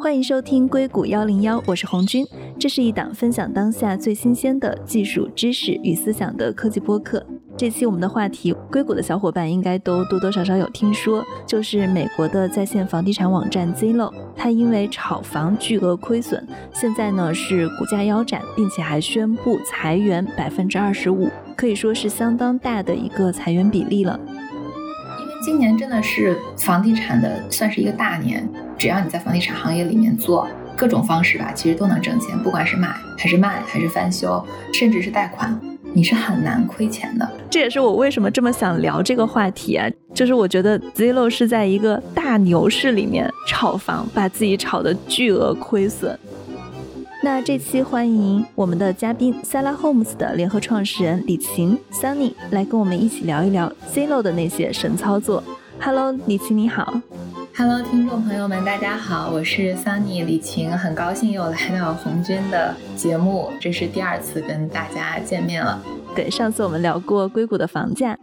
欢迎收听硅谷幺零幺，我是红军。这是一档分享当下最新鲜的技术知识与思想的科技播客。这期我们的话题，硅谷的小伙伴应该都多多少少有听说，就是美国的在线房地产网站 Zillow，它因为炒房巨额亏损，现在呢是股价腰斩，并且还宣布裁员百分之二十五，可以说是相当大的一个裁员比例了。今年真的是房地产的算是一个大年，只要你在房地产行业里面做各种方式吧，其实都能挣钱，不管是买还是卖还是翻修，甚至是贷款。你是很难亏钱的，这也是我为什么这么想聊这个话题啊。就是我觉得 Zillo 是在一个大牛市里面炒房，把自己炒的巨额亏损。那这期欢迎我们的嘉宾 Sala Homes 的联合创始人李晴 Sunny 来跟我们一起聊一聊 Zillow 的那些神操作。Hello，李晴你好。Hello，听众朋友们，大家好，我是 Sunny 李晴，很高兴又来到红军的节目，这是第二次跟大家见面了。对，上次我们聊过硅谷的房价，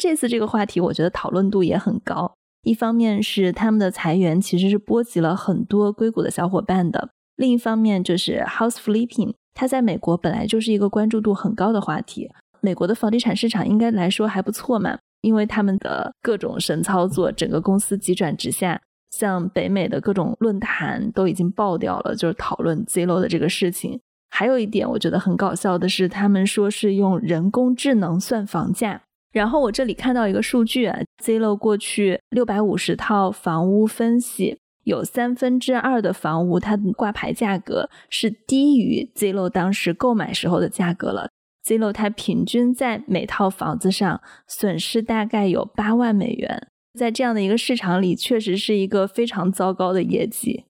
这次这个话题我觉得讨论度也很高。一方面是他们的裁员其实是波及了很多硅谷的小伙伴的，另一方面就是 House Flipping，它在美国本来就是一个关注度很高的话题。美国的房地产市场应该来说还不错嘛，因为他们的各种神操作，整个公司急转直下，像北美的各种论坛都已经爆掉了，就是讨论 zlo 的这个事情。还有一点我觉得很搞笑的是，他们说是用人工智能算房价。然后我这里看到一个数据啊，Zillow 过去六百五十套房屋分析，有三分之二的房屋它的挂牌价格是低于 Zillow 当时购买时候的价格了。Zillow 它平均在每套房子上损失大概有八万美元，在这样的一个市场里，确实是一个非常糟糕的业绩。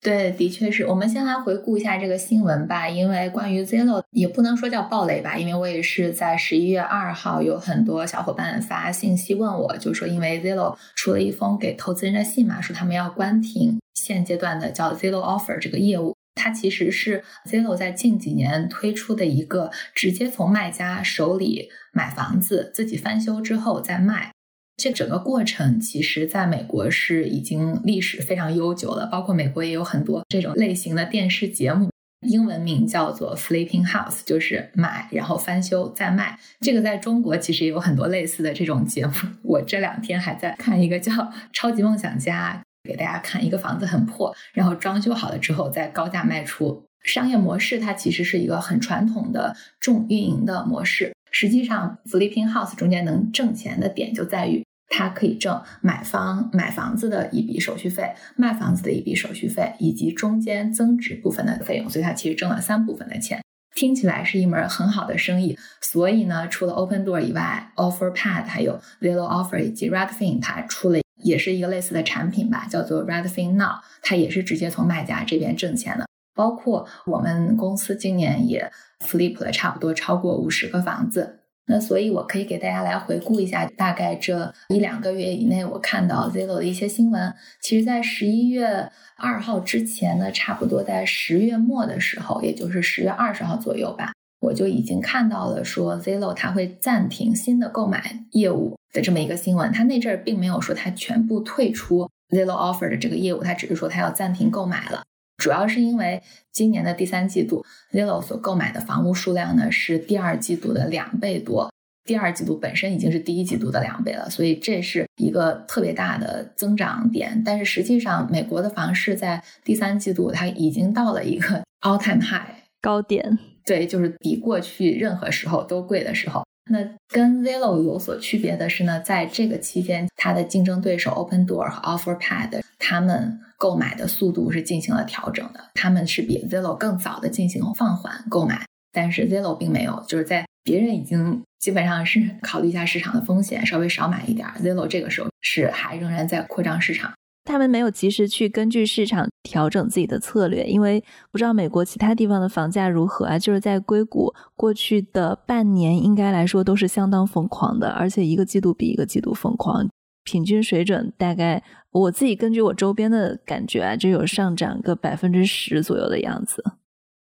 对，的确是我们先来回顾一下这个新闻吧，因为关于 Zillow 也不能说叫暴雷吧，因为我也是在十一月二号有很多小伙伴发信息问我，就说因为 Zillow 出了一封给投资人的信嘛，说他们要关停现阶段的叫 Zillow Offer 这个业务。它其实是 Zillow 在近几年推出的一个直接从卖家手里买房子，自己翻修之后再卖。这整个过程其实在美国是已经历史非常悠久了，包括美国也有很多这种类型的电视节目，英文名叫做 Flipping House，就是买然后翻修再卖。这个在中国其实也有很多类似的这种节目。我这两天还在看一个叫《超级梦想家》。给大家看一个房子很破，然后装修好了之后再高价卖出。商业模式它其实是一个很传统的重运营的模式。实际上，flipping house 中间能挣钱的点就在于它可以挣买方买房子的一笔手续费、卖房子的一笔手续费以及中间增值部分的费用。所以它其实挣了三部分的钱，听起来是一门很好的生意。所以呢，除了 Open Door 以外，OfferPad 还有 Zillow Offer 以及 Redfin 它出了。也是一个类似的产品吧，叫做 Redfin Now，它也是直接从卖家这边挣钱的。包括我们公司今年也 flip 了差不多超过五十个房子。那所以，我可以给大家来回顾一下，大概这一两个月以内，我看到 Zillow 的一些新闻。其实，在十一月二号之前呢，差不多在十月末的时候，也就是十月二十号左右吧。我就已经看到了，说 Zillow 它会暂停新的购买业务的这么一个新闻。它那阵儿并没有说它全部退出 Zillow Offer 的这个业务，它只是说它要暂停购买了。主要是因为今年的第三季度，Zillow 所购买的房屋数量呢是第二季度的两倍多，第二季度本身已经是第一季度的两倍了，所以这是一个特别大的增长点。但是实际上，美国的房市在第三季度它已经到了一个 all time high 高点。对，就是比过去任何时候都贵的时候。那跟 Zillow 有所区别的是呢，在这个期间，它的竞争对手 Open Door 和 OfferPad，他们购买的速度是进行了调整的。他们是比 Zillow 更早的进行放缓购买，但是 Zillow 并没有，就是在别人已经基本上是考虑一下市场的风险，稍微少买一点，Zillow 这个时候是还仍然在扩张市场。他们没有及时去根据市场调整自己的策略，因为不知道美国其他地方的房价如何啊。就是在硅谷过去的半年，应该来说都是相当疯狂的，而且一个季度比一个季度疯狂，平均水准大概我自己根据我周边的感觉啊，就有上涨个百分之十左右的样子。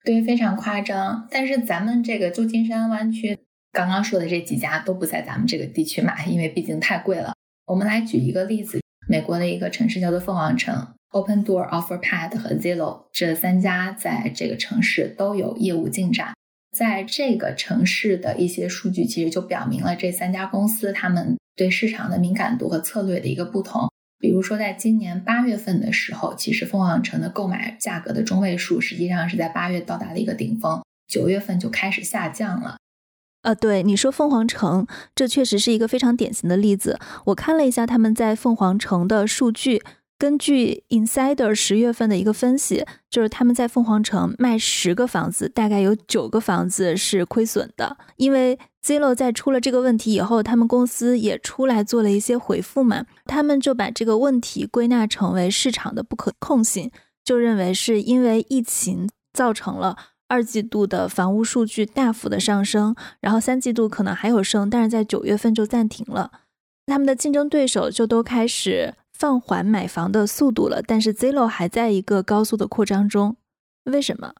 对，非常夸张。但是咱们这个旧金山湾区刚刚说的这几家都不在咱们这个地区买，因为毕竟太贵了。我们来举一个例子，美国的一个城市叫做凤凰城，Open Door、OfferPad 和 Zillow 这三家在这个城市都有业务进展。在这个城市的一些数据，其实就表明了这三家公司他们对市场的敏感度和策略的一个不同。比如说，在今年八月份的时候，其实凤凰城的购买价格的中位数实际上是在八月到达了一个顶峰，九月份就开始下降了。呃，对你说凤凰城，这确实是一个非常典型的例子。我看了一下他们在凤凰城的数据。根据 Insider 十月份的一个分析，就是他们在凤凰城卖十个房子，大概有九个房子是亏损的。因为 Zillow 在出了这个问题以后，他们公司也出来做了一些回复嘛，他们就把这个问题归纳成为市场的不可控性，就认为是因为疫情造成了二季度的房屋数据大幅的上升，然后三季度可能还有升，但是在九月份就暂停了。他们的竞争对手就都开始。放缓买房的速度了，但是 Zillow 还在一个高速的扩张中。为什么？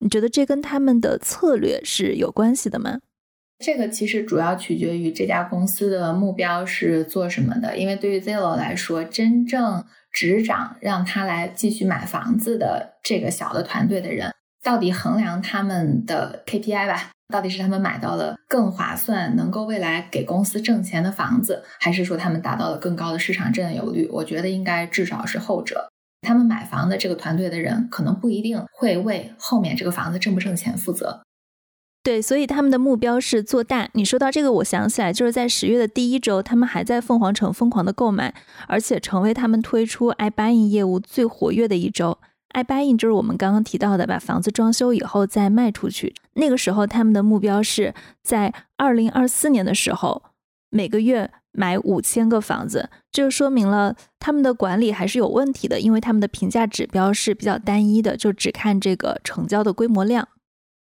你觉得这跟他们的策略是有关系的吗？这个其实主要取决于这家公司的目标是做什么的。因为对于 Zillow 来说，真正执掌让他来继续买房子的这个小的团队的人，到底衡量他们的 KPI 吧。到底是他们买到了更划算、能够未来给公司挣钱的房子，还是说他们达到了更高的市场占有率？我觉得应该至少是后者。他们买房的这个团队的人，可能不一定会为后面这个房子挣不挣钱负责。对，所以他们的目标是做大。你说到这个，我想起来，就是在十月的第一周，他们还在凤凰城疯狂的购买，而且成为他们推出 iBuying 业务最活跃的一周。iBuying 就是我们刚刚提到的，把房子装修以后再卖出去。那个时候，他们的目标是在二零二四年的时候，每个月买五千个房子。这就说明了他们的管理还是有问题的，因为他们的评价指标是比较单一的，就只看这个成交的规模量。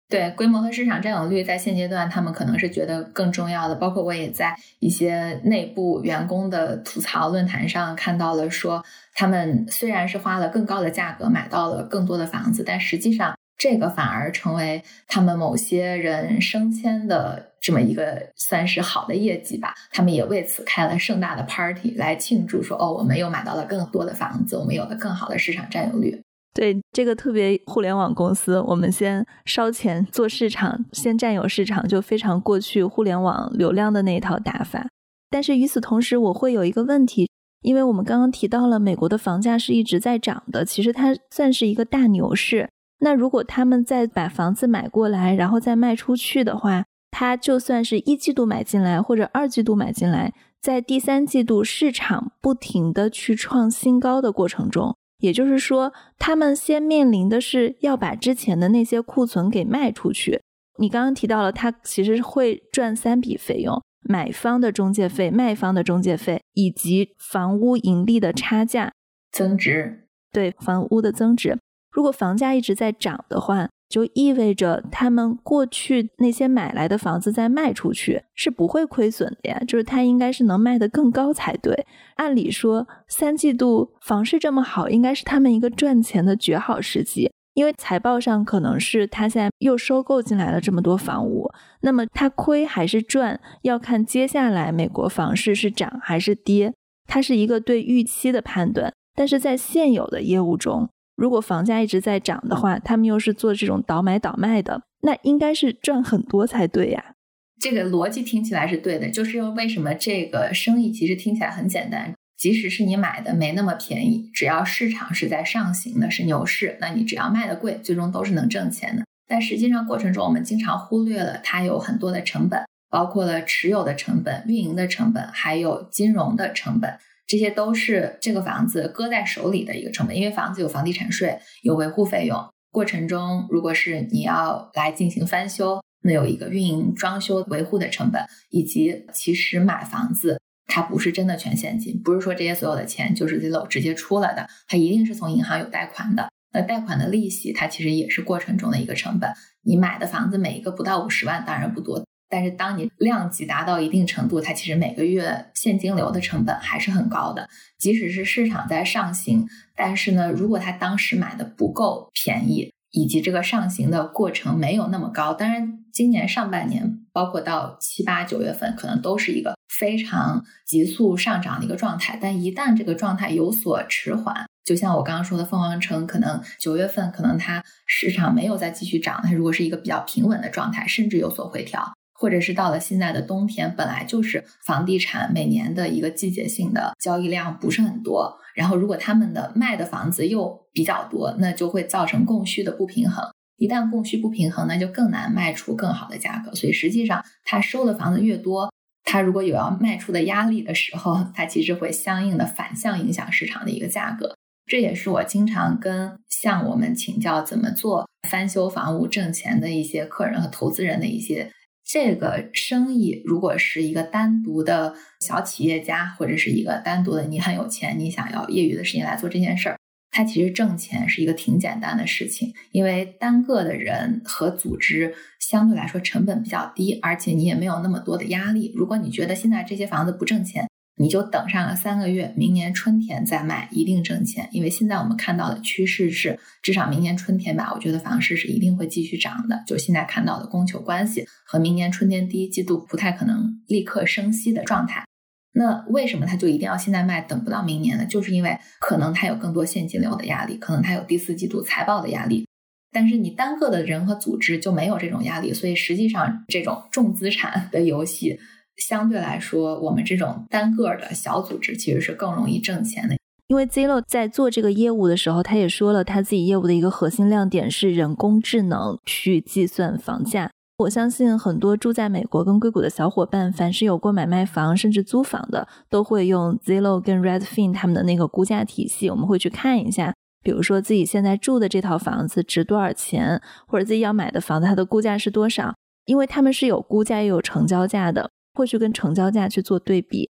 对规模和市场占有率，在现阶段他们可能是觉得更重要的。包括我也在一些内部员工的吐槽论坛上看到了，说他们虽然是花了更高的价格买到了更多的房子，但实际上这个反而成为他们某些人升迁的这么一个算是好的业绩吧。他们也为此开了盛大的 party 来庆祝，说哦，我们又买到了更多的房子，我们有了更好的市场占有率。对这个特别互联网公司，我们先烧钱做市场，先占有市场，就非常过去互联网流量的那一套打法。但是与此同时，我会有一个问题，因为我们刚刚提到了美国的房价是一直在涨的，其实它算是一个大牛市。那如果他们再把房子买过来，然后再卖出去的话，它就算是一季度买进来或者二季度买进来，在第三季度市场不停的去创新高的过程中。也就是说，他们先面临的是要把之前的那些库存给卖出去。你刚刚提到了，他其实会赚三笔费用：买方的中介费、卖方的中介费，以及房屋盈利的差价增值。对，房屋的增值。如果房价一直在涨的话，就意味着他们过去那些买来的房子再卖出去是不会亏损的呀，就是它应该是能卖得更高才对。按理说，三季度房市这么好，应该是他们一个赚钱的绝好时机，因为财报上可能是他现在又收购进来了这么多房屋，那么他亏还是赚，要看接下来美国房市是涨还是跌，它是一个对预期的判断。但是在现有的业务中，如果房价一直在涨的话，他们又是做这种倒买倒卖的，那应该是赚很多才对呀。这个逻辑听起来是对的，就是为什么这个生意其实听起来很简单，即使是你买的没那么便宜，只要市场是在上行的，是牛市，那你只要卖的贵，最终都是能挣钱的。但实际上过程中，我们经常忽略了它有很多的成本，包括了持有的成本、运营的成本，还有金融的成本。这些都是这个房子搁在手里的一个成本，因为房子有房地产税，有维护费用。过程中，如果是你要来进行翻修，那有一个运营、装修、维护的成本，以及其实买房子它不是真的全现金，不是说这些所有的钱就是 Zillow 直接出来的，它一定是从银行有贷款的。那贷款的利息，它其实也是过程中的一个成本。你买的房子每一个不到五十万，当然不多。但是，当你量级达到一定程度，它其实每个月现金流的成本还是很高的。即使是市场在上行，但是呢，如果他当时买的不够便宜，以及这个上行的过程没有那么高。当然，今年上半年，包括到七八九月份，可能都是一个非常急速上涨的一个状态。但一旦这个状态有所迟缓，就像我刚刚说的，凤凰城可能九月份可能它市场没有再继续涨，它如果是一个比较平稳的状态，甚至有所回调。或者是到了现在的冬天，本来就是房地产每年的一个季节性的交易量不是很多，然后如果他们的卖的房子又比较多，那就会造成供需的不平衡。一旦供需不平衡，那就更难卖出更好的价格。所以实际上，他收的房子越多，他如果有要卖出的压力的时候，他其实会相应的反向影响市场的一个价格。这也是我经常跟向我们请教怎么做翻修房屋挣钱的一些客人和投资人的一些。这个生意如果是一个单独的小企业家，或者是一个单独的你很有钱，你想要业余的时间来做这件事儿，它其实挣钱是一个挺简单的事情，因为单个的人和组织相对来说成本比较低，而且你也没有那么多的压力。如果你觉得现在这些房子不挣钱，你就等上个三个月，明年春天再卖，一定挣钱。因为现在我们看到的趋势是，至少明年春天吧，我觉得房市是一定会继续涨的。就现在看到的供求关系和明年春天第一季度不太可能立刻升息的状态，那为什么它就一定要现在卖，等不到明年呢？就是因为可能它有更多现金流的压力，可能它有第四季度财报的压力。但是你单个的人和组织就没有这种压力，所以实际上这种重资产的游戏。相对来说，我们这种单个的小组织其实是更容易挣钱的。因为 Zillow 在做这个业务的时候，他也说了，他自己业务的一个核心亮点是人工智能去计算房价。我相信很多住在美国跟硅谷的小伙伴，凡是有过买卖房甚至租房的，都会用 Zillow 跟 Redfin 他们的那个估价体系。我们会去看一下，比如说自己现在住的这套房子值多少钱，或者自己要买的房子它的估价是多少，因为他们是有估价又有成交价的。会去跟成交价去做对比，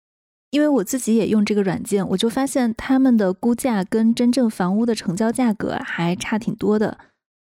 因为我自己也用这个软件，我就发现他们的估价跟真正房屋的成交价格还差挺多的。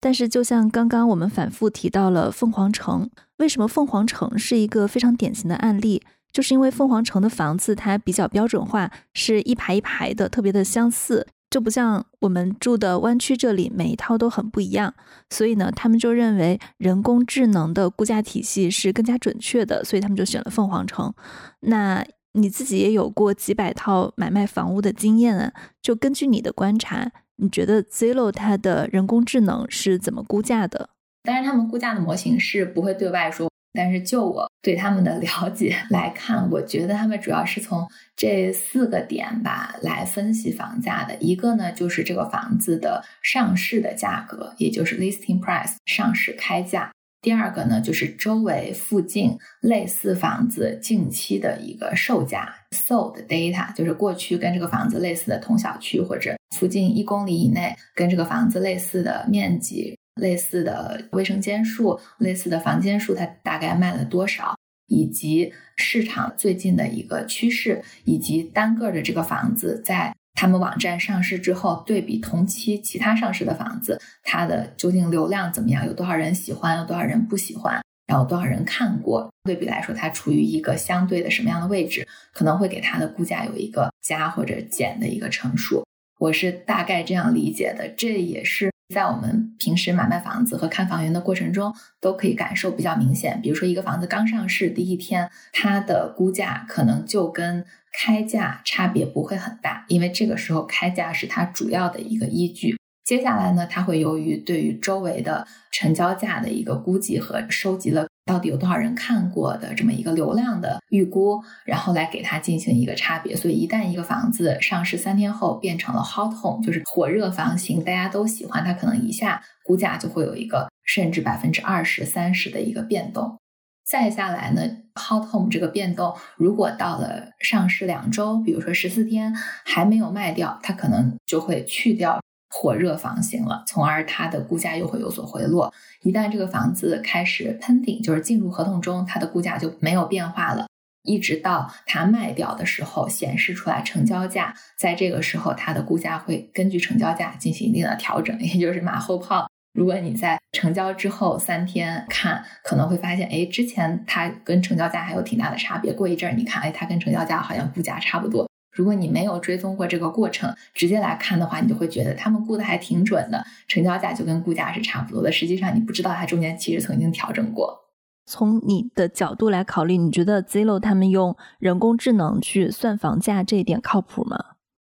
但是，就像刚刚我们反复提到了凤凰城，为什么凤凰城是一个非常典型的案例？就是因为凤凰城的房子它比较标准化，是一排一排的，特别的相似。就不像我们住的湾区这里，每一套都很不一样，所以呢，他们就认为人工智能的估价体系是更加准确的，所以他们就选了凤凰城。那你自己也有过几百套买卖房屋的经验啊？就根据你的观察，你觉得 Zillow 它的人工智能是怎么估价的？当然，他们估价的模型是不会对外说。但是就我对他们的了解 来看，我觉得他们主要是从这四个点吧来分析房价的。一个呢，就是这个房子的上市的价格，也就是 listing price 上市开价；第二个呢，就是周围附近类似房子近期的一个售价 sold data，就是过去跟这个房子类似的同小区或者附近一公里以内跟这个房子类似的面积。类似的卫生间数、类似的房间数，它大概卖了多少？以及市场最近的一个趋势，以及单个的这个房子在他们网站上市之后，对比同期其他上市的房子，它的究竟流量怎么样？有多少人喜欢？有多少人不喜欢？然后多少人看过？对比来说，它处于一个相对的什么样的位置？可能会给它的估价有一个加或者减的一个乘数。我是大概这样理解的，这也是。在我们平时买卖房子和看房源的过程中，都可以感受比较明显。比如说，一个房子刚上市第一天，它的估价可能就跟开价差别不会很大，因为这个时候开价是它主要的一个依据。接下来呢，它会由于对于周围的成交价的一个估计和收集了。到底有多少人看过的这么一个流量的预估，然后来给它进行一个差别。所以一旦一个房子上市三天后变成了 hot home，就是火热房型，大家都喜欢，它可能一下估价就会有一个甚至百分之二十三十的一个变动。再下来呢，hot home 这个变动如果到了上市两周，比如说十四天还没有卖掉，它可能就会去掉。火热房型了，从而它的估价又会有所回落。一旦这个房子开始喷顶，就是进入合同中，它的估价就没有变化了。一直到它卖掉的时候，显示出来成交价，在这个时候，它的估价会根据成交价进行一定的调整，也就是马后炮。如果你在成交之后三天看，可能会发现，哎，之前它跟成交价还有挺大的差别。过一阵儿你看，哎，它跟成交价好像估价差不多。如果你没有追踪过这个过程，直接来看的话，你就会觉得他们估的还挺准的，成交价就跟估价是差不多的。实际上你不知道它中间其实曾经调整过。从你的角度来考虑，你觉得 Zillow 他们用人工智能去算房价这一点靠谱吗？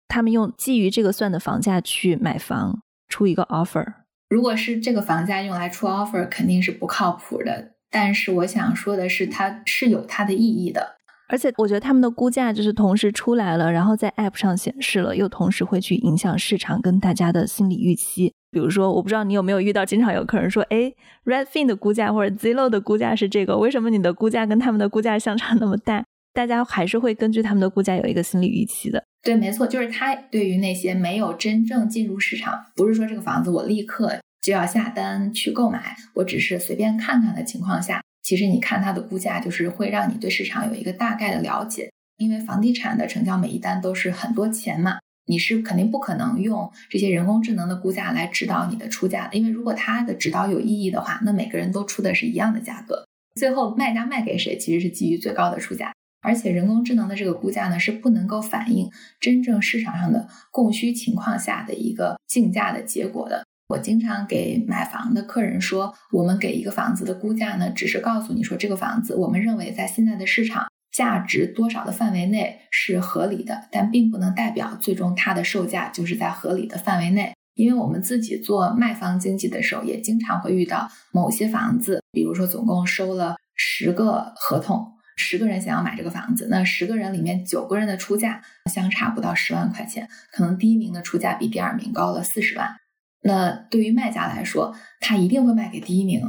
他们用基于这个算的房价去买房，出一个 offer。如果是这个房价用来出 offer，肯定是不靠谱的。但是我想说的是，它是有它的意义的。而且我觉得他们的估价就是同时出来了，然后在 app 上显示了，又同时会去影响市场跟大家的心理预期。比如说，我不知道你有没有遇到，经常有客人说：“哎，Redfin 的估价或者 Zillow 的估价是这个，为什么你的估价跟他们的估价相差那么大？”大家还是会根据他们的估价有一个心理预期的。对，没错，就是他对于那些没有真正进入市场，不是说这个房子我立刻就要下单去购买，我只是随便看看的情况下，其实你看它的估价，就是会让你对市场有一个大概的了解。因为房地产的成交每一单都是很多钱嘛，你是肯定不可能用这些人工智能的估价来指导你的出价的。因为如果它的指导有意义的话，那每个人都出的是一样的价格，最后卖家卖给谁，其实是基于最高的出价。而且人工智能的这个估价呢，是不能够反映真正市场上的供需情况下的一个竞价的结果的。我经常给买房的客人说，我们给一个房子的估价呢，只是告诉你说这个房子我们认为在现在的市场价值多少的范围内是合理的，但并不能代表最终它的售价就是在合理的范围内。因为我们自己做卖方经济的时候，也经常会遇到某些房子，比如说总共收了十个合同。十个人想要买这个房子，那十个人里面九个人的出价相差不到十万块钱，可能第一名的出价比第二名高了四十万。那对于卖家来说，他一定会卖给第一名。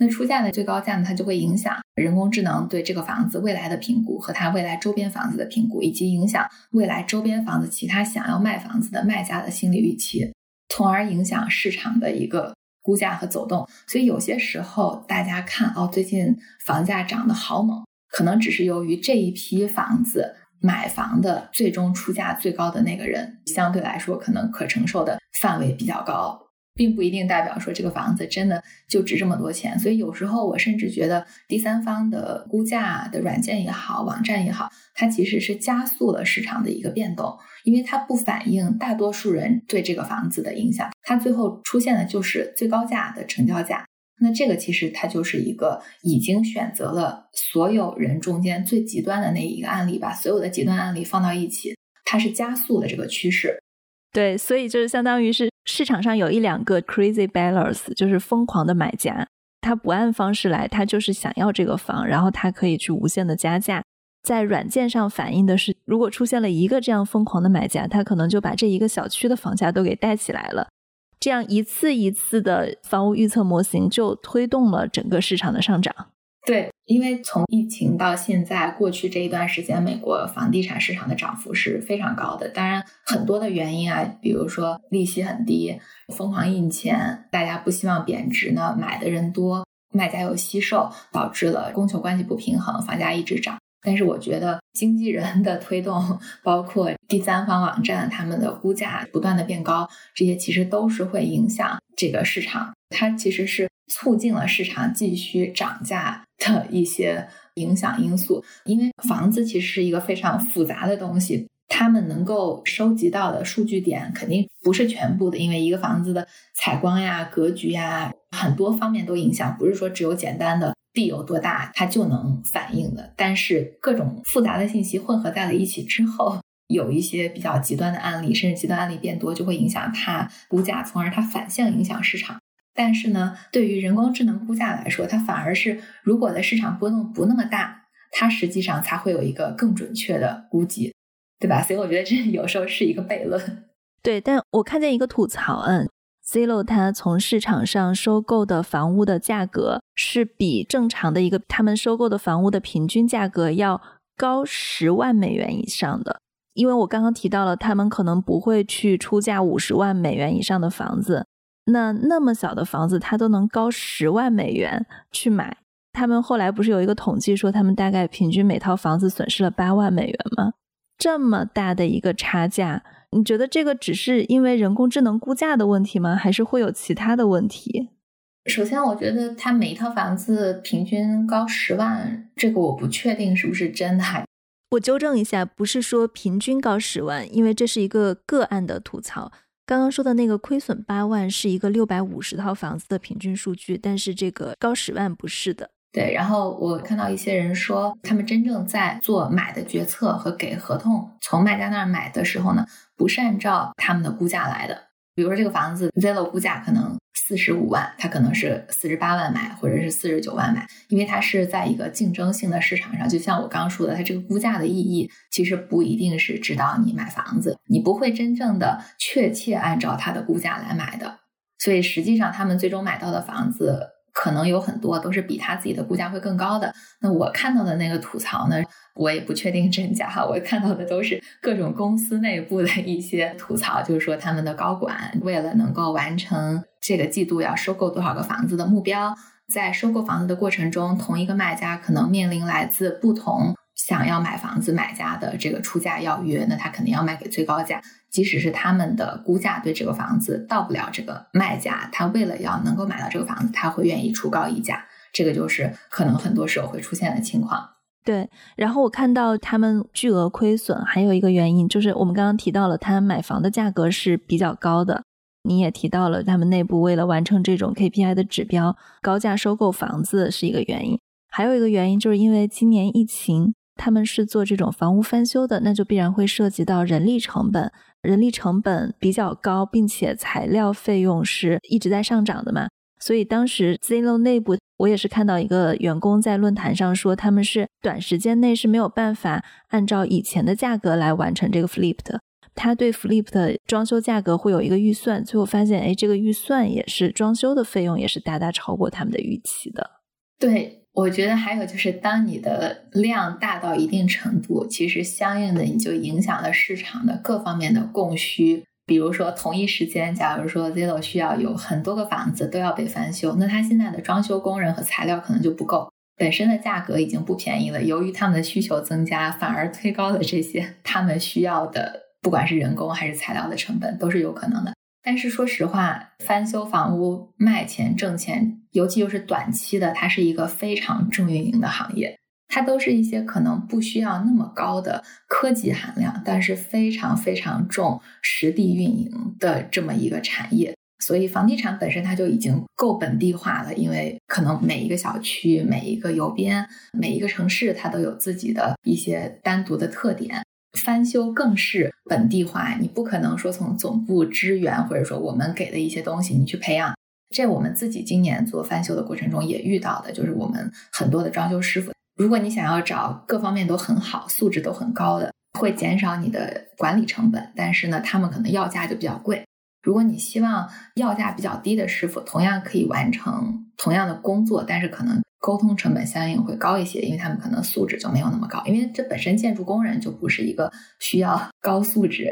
那出价的最高价呢，它就会影响人工智能对这个房子未来的评估和它未来周边房子的评估，以及影响未来周边房子其他想要卖房子的卖家的心理预期，从而影响市场的一个估价和走动。所以有些时候大家看哦，最近房价涨得好猛。可能只是由于这一批房子买房的最终出价最高的那个人，相对来说可能可承受的范围比较高。并不一定代表说这个房子真的就值这么多钱，所以有时候我甚至觉得第三方的估价的软件也好，网站也好，它其实是加速了市场的一个变动，因为它不反映大多数人对这个房子的影响，它最后出现的就是最高价的成交价。那这个其实它就是一个已经选择了所有人中间最极端的那一个案例吧，所有的极端案例放到一起，它是加速的这个趋势。对，所以就是相当于是市场上有一两个 crazy buyers，就是疯狂的买家，他不按方式来，他就是想要这个房，然后他可以去无限的加价。在软件上反映的是，如果出现了一个这样疯狂的买家，他可能就把这一个小区的房价都给带起来了。这样一次一次的房屋预测模型就推动了整个市场的上涨。对，因为从疫情到现在过去这一段时间，美国房地产市场的涨幅是非常高的。当然，很多的原因啊，比如说利息很低，疯狂印钱，大家不希望贬值呢，买的人多，卖家又惜售，导致了供求关系不平衡，房价一直涨。但是我觉得经纪人的推动，包括第三方网站他们的估价不断的变高，这些其实都是会影响这个市场。它其实是促进了市场继续涨价的一些影响因素。因为房子其实是一个非常复杂的东西，他们能够收集到的数据点肯定不是全部的，因为一个房子的采光呀、格局呀，很多方面都影响，不是说只有简单的。地有多大，它就能反映的。但是各种复杂的信息混合在了一起之后，有一些比较极端的案例，甚至极端案例变多，就会影响它估价，从而它反向影响市场。但是呢，对于人工智能估价来说，它反而是如果的市场波动不那么大，它实际上才会有一个更准确的估计，对吧？所以我觉得这有时候是一个悖论。对，但我看见一个吐槽，嗯。Zillo 它从市场上收购的房屋的价格是比正常的一个他们收购的房屋的平均价格要高十万美元以上的，因为我刚刚提到了他们可能不会去出价五十万美元以上的房子，那那么小的房子它都能高十万美元去买，他们后来不是有一个统计说他们大概平均每套房子损失了八万美元吗？这么大的一个差价。你觉得这个只是因为人工智能估价的问题吗？还是会有其他的问题？首先，我觉得它每一套房子平均高十万，这个我不确定是不是真的。我纠正一下，不是说平均高十万，因为这是一个个案的吐槽。刚刚说的那个亏损八万是一个六百五十套房子的平均数据，但是这个高十万不是的。对，然后我看到一些人说，他们真正在做买的决策和给合同从卖家那儿买的时候呢，不是按照他们的估价来的。比如说这个房子 Zillow 估价可能四十五万，他可能是四十八万买，或者是四十九万买，因为它是在一个竞争性的市场上。就像我刚刚说的，它这个估价的意义其实不一定是指导你买房子，你不会真正的确切按照它的估价来买的。所以实际上他们最终买到的房子。可能有很多都是比他自己的估价会更高的。那我看到的那个吐槽呢，我也不确定真假哈。我看到的都是各种公司内部的一些吐槽，就是说他们的高管为了能够完成这个季度要收购多少个房子的目标，在收购房子的过程中，同一个卖家可能面临来自不同。想要买房子买家的这个出价要约，那他肯定要卖给最高价。即使是他们的估价对这个房子到不了这个卖家，他为了要能够买到这个房子，他会愿意出高溢价。这个就是可能很多时候会出现的情况。对，然后我看到他们巨额亏损，还有一个原因就是我们刚刚提到了，他买房的价格是比较高的。你也提到了他们内部为了完成这种 KPI 的指标，高价收购房子是一个原因。还有一个原因就是因为今年疫情。他们是做这种房屋翻修的，那就必然会涉及到人力成本，人力成本比较高，并且材料费用是一直在上涨的嘛。所以当时 Zillow 内部，我也是看到一个员工在论坛上说，他们是短时间内是没有办法按照以前的价格来完成这个 Flip 的。他对 Flip 的装修价格会有一个预算，最后发现，哎，这个预算也是装修的费用也是大大超过他们的预期的。对。我觉得还有就是，当你的量大到一定程度，其实相应的你就影响了市场的各方面的供需。比如说，同一时间，假如说 Zillow 需要有很多个房子都要被翻修，那他现在的装修工人和材料可能就不够，本身的价格已经不便宜了。由于他们的需求增加，反而推高了这些他们需要的，不管是人工还是材料的成本，都是有可能的。但是说实话，翻修房屋卖钱挣钱，尤其又是短期的，它是一个非常重运营的行业。它都是一些可能不需要那么高的科技含量，但是非常非常重实地运营的这么一个产业。所以房地产本身它就已经够本地化了，因为可能每一个小区、每一个邮编、每一个城市，它都有自己的一些单独的特点。翻修更是本地化，你不可能说从总部支援，或者说我们给的一些东西你去培养。这我们自己今年做翻修的过程中也遇到的，就是我们很多的装修师傅，如果你想要找各方面都很好、素质都很高的，会减少你的管理成本，但是呢，他们可能要价就比较贵。如果你希望要价比较低的师傅，同样可以完成同样的工作，但是可能。沟通成本相应会高一些，因为他们可能素质就没有那么高，因为这本身建筑工人就不是一个需要高素质。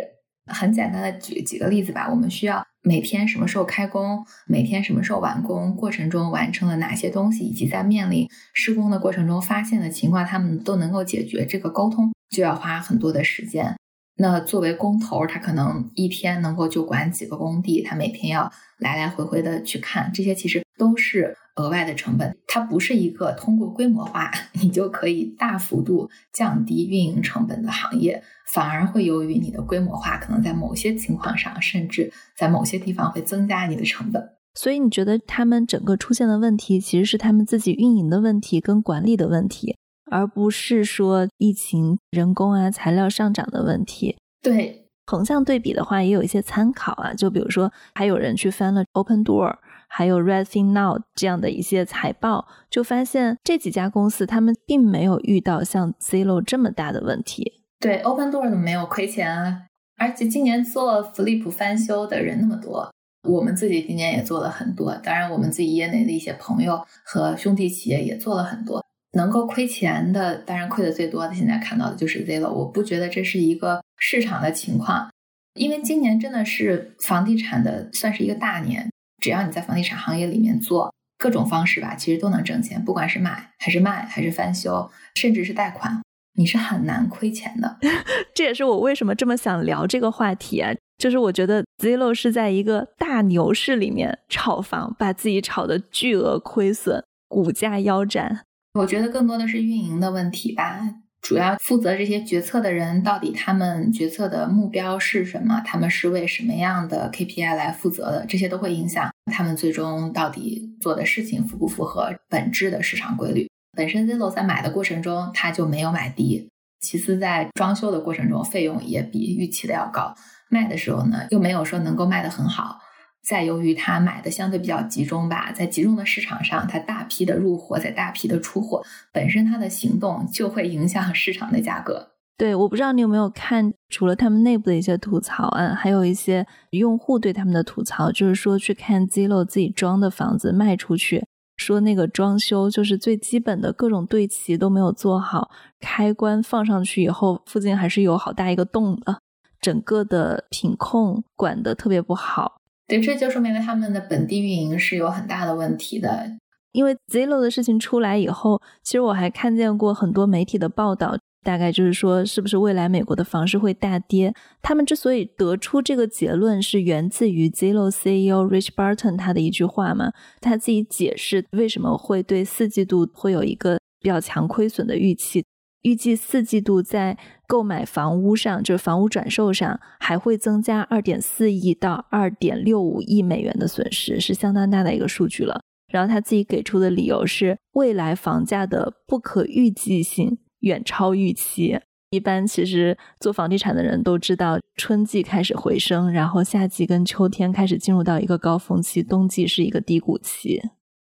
很简单的举几个例子吧，我们需要每天什么时候开工，每天什么时候完工，过程中完成了哪些东西，以及在面临施工的过程中发现的情况，他们都能够解决。这个沟通就要花很多的时间。那作为工头，他可能一天能够就管几个工地，他每天要来来回回的去看，这些其实都是。额外的成本，它不是一个通过规模化 你就可以大幅度降低运营成本的行业，反而会由于你的规模化，可能在某些情况上，甚至在某些地方会增加你的成本。所以你觉得他们整个出现的问题，其实是他们自己运营的问题跟管理的问题，而不是说疫情、人工啊、材料上涨的问题。对，横向对比的话，也有一些参考啊，就比如说，还有人去翻了 Open Door。还有 Redfin Now 这样的一些财报，就发现这几家公司他们并没有遇到像 Zillow 这么大的问题。对，Open Door 没有亏钱啊？而且今年做 Flip 翻修的人那么多，我们自己今年也做了很多。当然，我们自己业内的一些朋友和兄弟企业也做了很多。能够亏钱的，当然亏的最多的，现在看到的就是 Zillow。我不觉得这是一个市场的情况，因为今年真的是房地产的算是一个大年。只要你在房地产行业里面做各种方式吧，其实都能挣钱。不管是买还是卖，还是翻修，甚至是贷款，你是很难亏钱的。这也是我为什么这么想聊这个话题啊！就是我觉得 Zillow 是在一个大牛市里面炒房，把自己炒的巨额亏损，股价腰斩。我觉得更多的是运营的问题吧。主要负责这些决策的人到底他们决策的目标是什么？他们是为什么样的 KPI 来负责的？这些都会影响他们最终到底做的事情符不符合本质的市场规律。本身 Zillow 在买的过程中，它就没有买低；其次，在装修的过程中，费用也比预期的要高；卖的时候呢，又没有说能够卖得很好。再由于它买的相对比较集中吧，在集中的市场上，它大批的入货，在大批的出货，本身它的行动就会影响市场的价格。对，我不知道你有没有看，除了他们内部的一些吐槽啊，还有一些用户对他们的吐槽，就是说去看 Zillow 自己装的房子卖出去，说那个装修就是最基本的各种对齐都没有做好，开关放上去以后，附近还是有好大一个洞的，整个的品控管的特别不好。对，这就说明了他们的本地运营是有很大的问题的。因为 Zillow 的事情出来以后，其实我还看见过很多媒体的报道，大概就是说，是不是未来美国的房市会大跌？他们之所以得出这个结论，是源自于 Zillow CEO Rich Barton 他的一句话嘛？他自己解释为什么会对四季度会有一个比较强亏损的预期。预计四季度在购买房屋上，就是房屋转售上，还会增加二点四亿到二点六五亿美元的损失，是相当大的一个数据了。然后他自己给出的理由是，未来房价的不可预计性远超预期。一般其实做房地产的人都知道，春季开始回升，然后夏季跟秋天开始进入到一个高峰期，冬季是一个低谷期。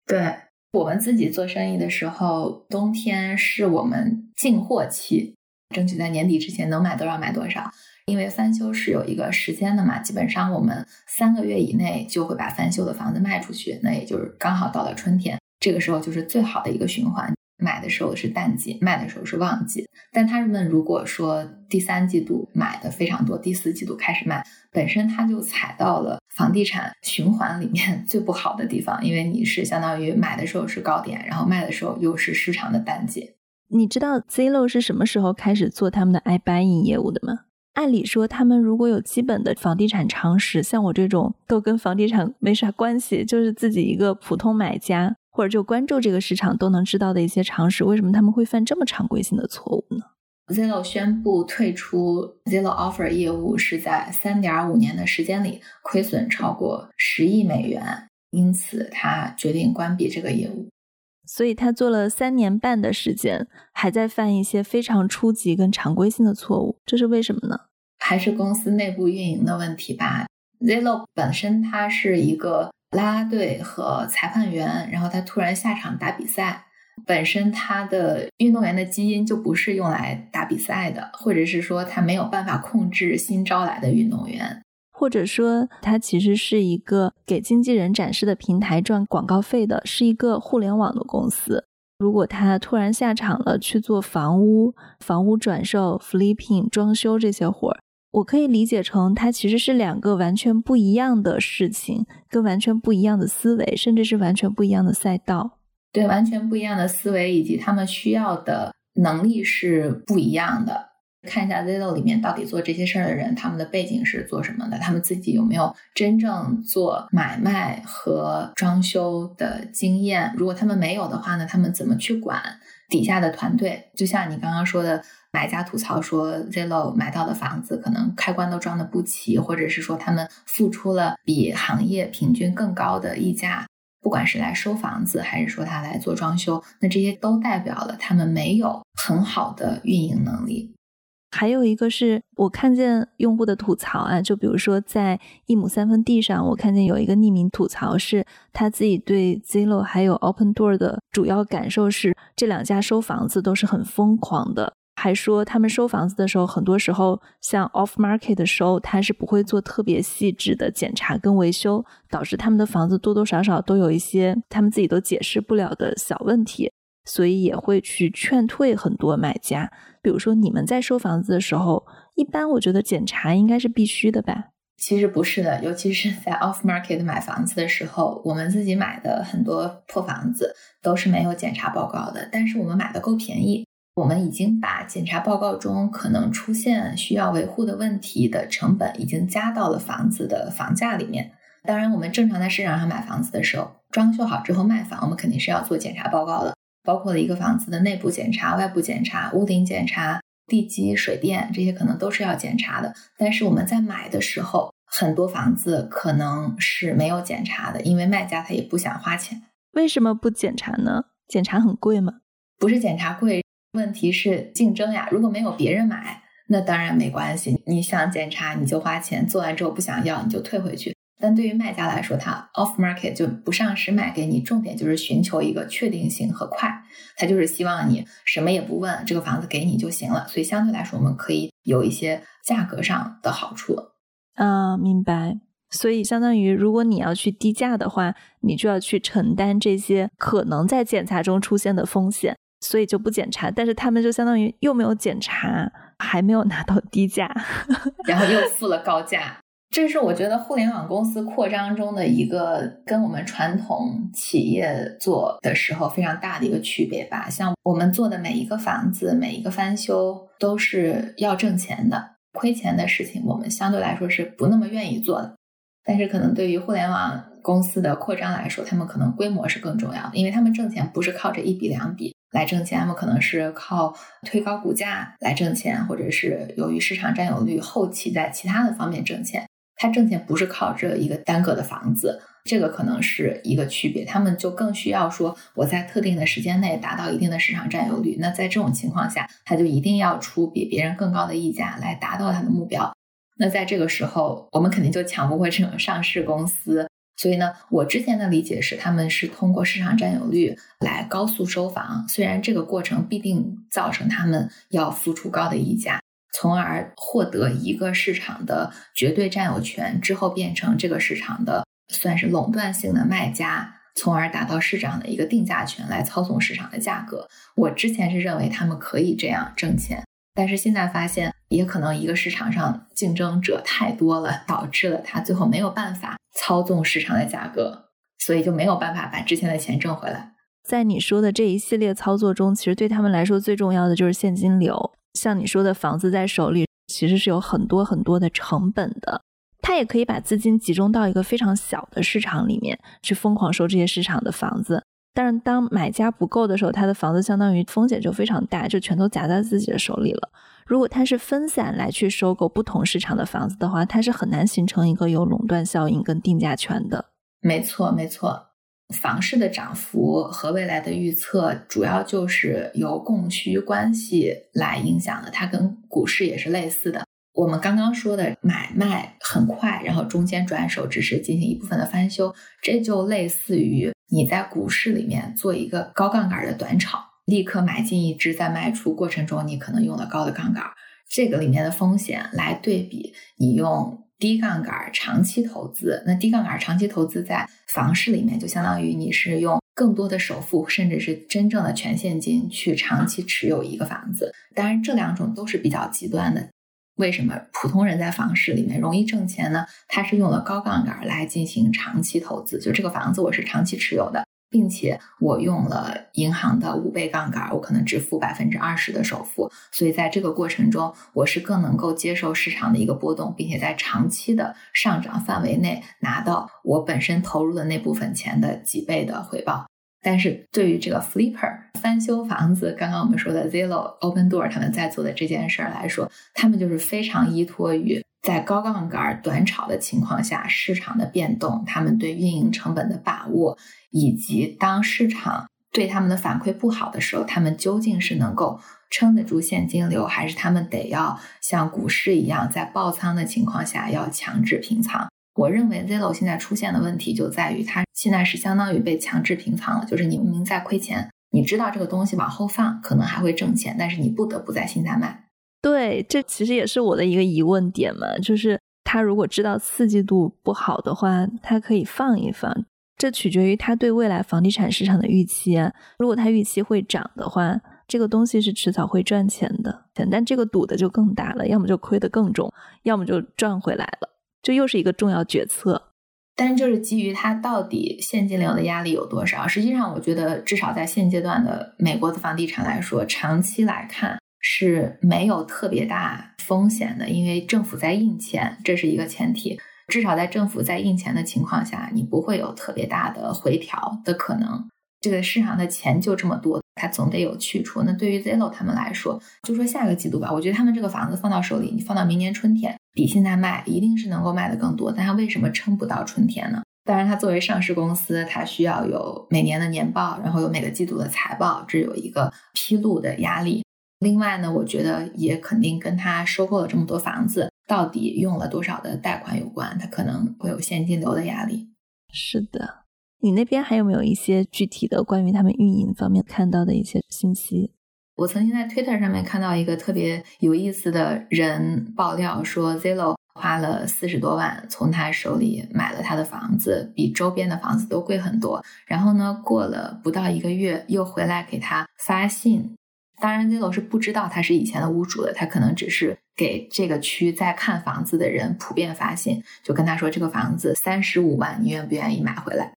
对。我们自己做生意的时候，冬天是我们进货期，争取在年底之前能买多少买多少。因为翻修是有一个时间的嘛，基本上我们三个月以内就会把翻修的房子卖出去，那也就是刚好到了春天，这个时候就是最好的一个循环。买的时候是淡季，卖的时候是旺季。但他们如果说第三季度买的非常多，第四季度开始卖，本身他就踩到了房地产循环里面 最不好的地方，因为你是相当于买的时候是高点，然后卖的时候又是市场的淡季。你知道 Zillow 是什么时候开始做他们的 iBuying 业务的吗？按理说，他们如果有基本的房地产常识，像我这种都跟房地产没啥关系，就是自己一个普通买家。或者就关注这个市场都能知道的一些常识，为什么他们会犯这么常规性的错误呢？Zillow 宣布退出 Zillow Offer 业务是在三点五年的时间里亏损超过十亿美元，因此他决定关闭这个业务。所以他做了三年半的时间，还在犯一些非常初级跟常规性的错误，这是为什么呢？还是公司内部运营的问题吧。Zillow 本身它是一个。啦啦队和裁判员，然后他突然下场打比赛，本身他的运动员的基因就不是用来打比赛的，或者是说他没有办法控制新招来的运动员，或者说他其实是一个给经纪人展示的平台赚广告费的，是一个互联网的公司。如果他突然下场了去做房屋、房屋转售、flipping、装修这些活儿。我可以理解成，它其实是两个完全不一样的事情，跟完全不一样的思维，甚至是完全不一样的赛道。对，完全不一样的思维以及他们需要的能力是不一样的。看一下 Zillow 里面到底做这些事儿的人，他们的背景是做什么的？他们自己有没有真正做买卖和装修的经验？如果他们没有的话呢？他们怎么去管底下的团队？就像你刚刚说的。买家吐槽说，Zillow 买到的房子可能开关都装的不齐，或者是说他们付出了比行业平均更高的溢价，不管是来收房子，还是说他来做装修，那这些都代表了他们没有很好的运营能力。还有一个是我看见用户的吐槽啊，就比如说在一亩三分地上，我看见有一个匿名吐槽，是他自己对 Zillow 还有 Open Door 的主要感受是，这两家收房子都是很疯狂的。还说他们收房子的时候，很多时候像 off market 的收，他是不会做特别细致的检查跟维修，导致他们的房子多多少少都有一些他们自己都解释不了的小问题，所以也会去劝退很多买家。比如说你们在收房子的时候，一般我觉得检查应该是必须的吧？其实不是的，尤其是在 off market 买房子的时候，我们自己买的很多破房子都是没有检查报告的，但是我们买的够便宜。我们已经把检查报告中可能出现需要维护的问题的成本已经加到了房子的房价里面。当然，我们正常在市场上买房子的时候，装修好之后卖房，我们肯定是要做检查报告的。包括了一个房子的内部检查、外部检查、屋顶检查、地基、水电这些可能都是要检查的。但是我们在买的时候，很多房子可能是没有检查的，因为卖家他也不想花钱。为什么不检查呢？检查很贵吗？不是检查贵，问题是竞争呀。如果没有别人买，那当然没关系。你想检查你就花钱，做完之后不想要你就退回去。但对于卖家来说，他 off market 就不上市卖给你，重点就是寻求一个确定性和快。他就是希望你什么也不问，这个房子给你就行了。所以相对来说，我们可以有一些价格上的好处。啊，明白。所以相当于，如果你要去低价的话，你就要去承担这些可能在检查中出现的风险，所以就不检查。但是他们就相当于又没有检查，还没有拿到低价，然后又付了高价。这是我觉得互联网公司扩张中的一个跟我们传统企业做的时候非常大的一个区别吧。像我们做的每一个房子、每一个翻修都是要挣钱的，亏钱的事情我们相对来说是不那么愿意做的。但是可能对于互联网公司的扩张来说，他们可能规模是更重要的，因为他们挣钱不是靠这一笔两笔来挣钱，他们可能是靠推高股价来挣钱，或者是由于市场占有率后期在其他的方面挣钱。他挣钱不是靠这一个单个的房子，这个可能是一个区别。他们就更需要说我在特定的时间内达到一定的市场占有率。那在这种情况下，他就一定要出比别人更高的溢价来达到他的目标。那在这个时候，我们肯定就抢不过这种上市公司。所以呢，我之前的理解是，他们是通过市场占有率来高速收房，虽然这个过程必定造成他们要付出高的溢价，从而获得一个市场的绝对占有权，之后变成这个市场的算是垄断性的卖家，从而达到市场的一个定价权，来操纵市场的价格。我之前是认为他们可以这样挣钱。但是现在发现，也可能一个市场上竞争者太多了，导致了他最后没有办法操纵市场的价格，所以就没有办法把之前的钱挣回来。在你说的这一系列操作中，其实对他们来说最重要的就是现金流。像你说的房子在手里，其实是有很多很多的成本的。他也可以把资金集中到一个非常小的市场里面去疯狂收这些市场的房子。但是当买家不够的时候，他的房子相当于风险就非常大，就全都砸在自己的手里了。如果他是分散来去收购不同市场的房子的话，他是很难形成一个有垄断效应跟定价权的。没错，没错。房市的涨幅和未来的预测，主要就是由供需关系来影响的。它跟股市也是类似的。我们刚刚说的买卖很快，然后中间转手只是进行一部分的翻修，这就类似于。你在股市里面做一个高杠杆的短炒，立刻买进一只，在卖出过程中你可能用了高的杠杆，这个里面的风险来对比你用低杠杆长期投资。那低杠杆长期投资在房市里面，就相当于你是用更多的首付，甚至是真正的全现金去长期持有一个房子。当然，这两种都是比较极端的。为什么普通人在房市里面容易挣钱呢？他是用了高杠杆来进行长期投资，就这个房子我是长期持有的，并且我用了银行的五倍杠杆，我可能只付百分之二十的首付，所以在这个过程中，我是更能够接受市场的一个波动，并且在长期的上涨范围内拿到我本身投入的那部分钱的几倍的回报。但是对于这个 flipper 翻修房子，刚刚我们说的 Zillow、Open Door 他们在做的这件事儿来说，他们就是非常依托于在高杠杆短炒的情况下市场的变动，他们对运营成本的把握，以及当市场对他们的反馈不好的时候，他们究竟是能够撑得住现金流，还是他们得要像股市一样在爆仓的情况下要强制平仓？我认为 Zillow 现在出现的问题就在于，它现在是相当于被强制平仓了。就是你明明在亏钱，你知道这个东西往后放可能还会挣钱，但是你不得不在现在卖。对，这其实也是我的一个疑问点嘛。就是他如果知道四季度不好的话，他可以放一放。这取决于他对未来房地产市场的预期啊。如果他预期会涨的话，这个东西是迟早会赚钱的。但这个赌的就更大了，要么就亏得更重，要么就赚回来了。这又是一个重要决策，但就是基于它到底现金流的压力有多少？实际上，我觉得至少在现阶段的美国的房地产来说，长期来看是没有特别大风险的，因为政府在印钱，这是一个前提。至少在政府在印钱的情况下，你不会有特别大的回调的可能。这个市场的钱就这么多，它总得有去处。那对于 Zillow 他们来说，就说下个季度吧，我觉得他们这个房子放到手里，你放到明年春天，比现在卖一定是能够卖的更多。但它为什么撑不到春天呢？当然，它作为上市公司，它需要有每年的年报，然后有每个季度的财报，这有一个披露的压力。另外呢，我觉得也肯定跟它收购了这么多房子，到底用了多少的贷款有关，它可能会有现金流的压力。是的，你那边还有没有一些具体的关于他们运营方面看到的一些信息？我曾经在 Twitter 上面看到一个特别有意思的人爆料说，Zillow。花了四十多万从他手里买了他的房子，比周边的房子都贵很多。然后呢，过了不到一个月，又回来给他发信。当然，Zillow 是不知道他是以前的屋主的，他可能只是给这个区在看房子的人普遍发信，就跟他说这个房子三十五万，你愿不愿意买回来？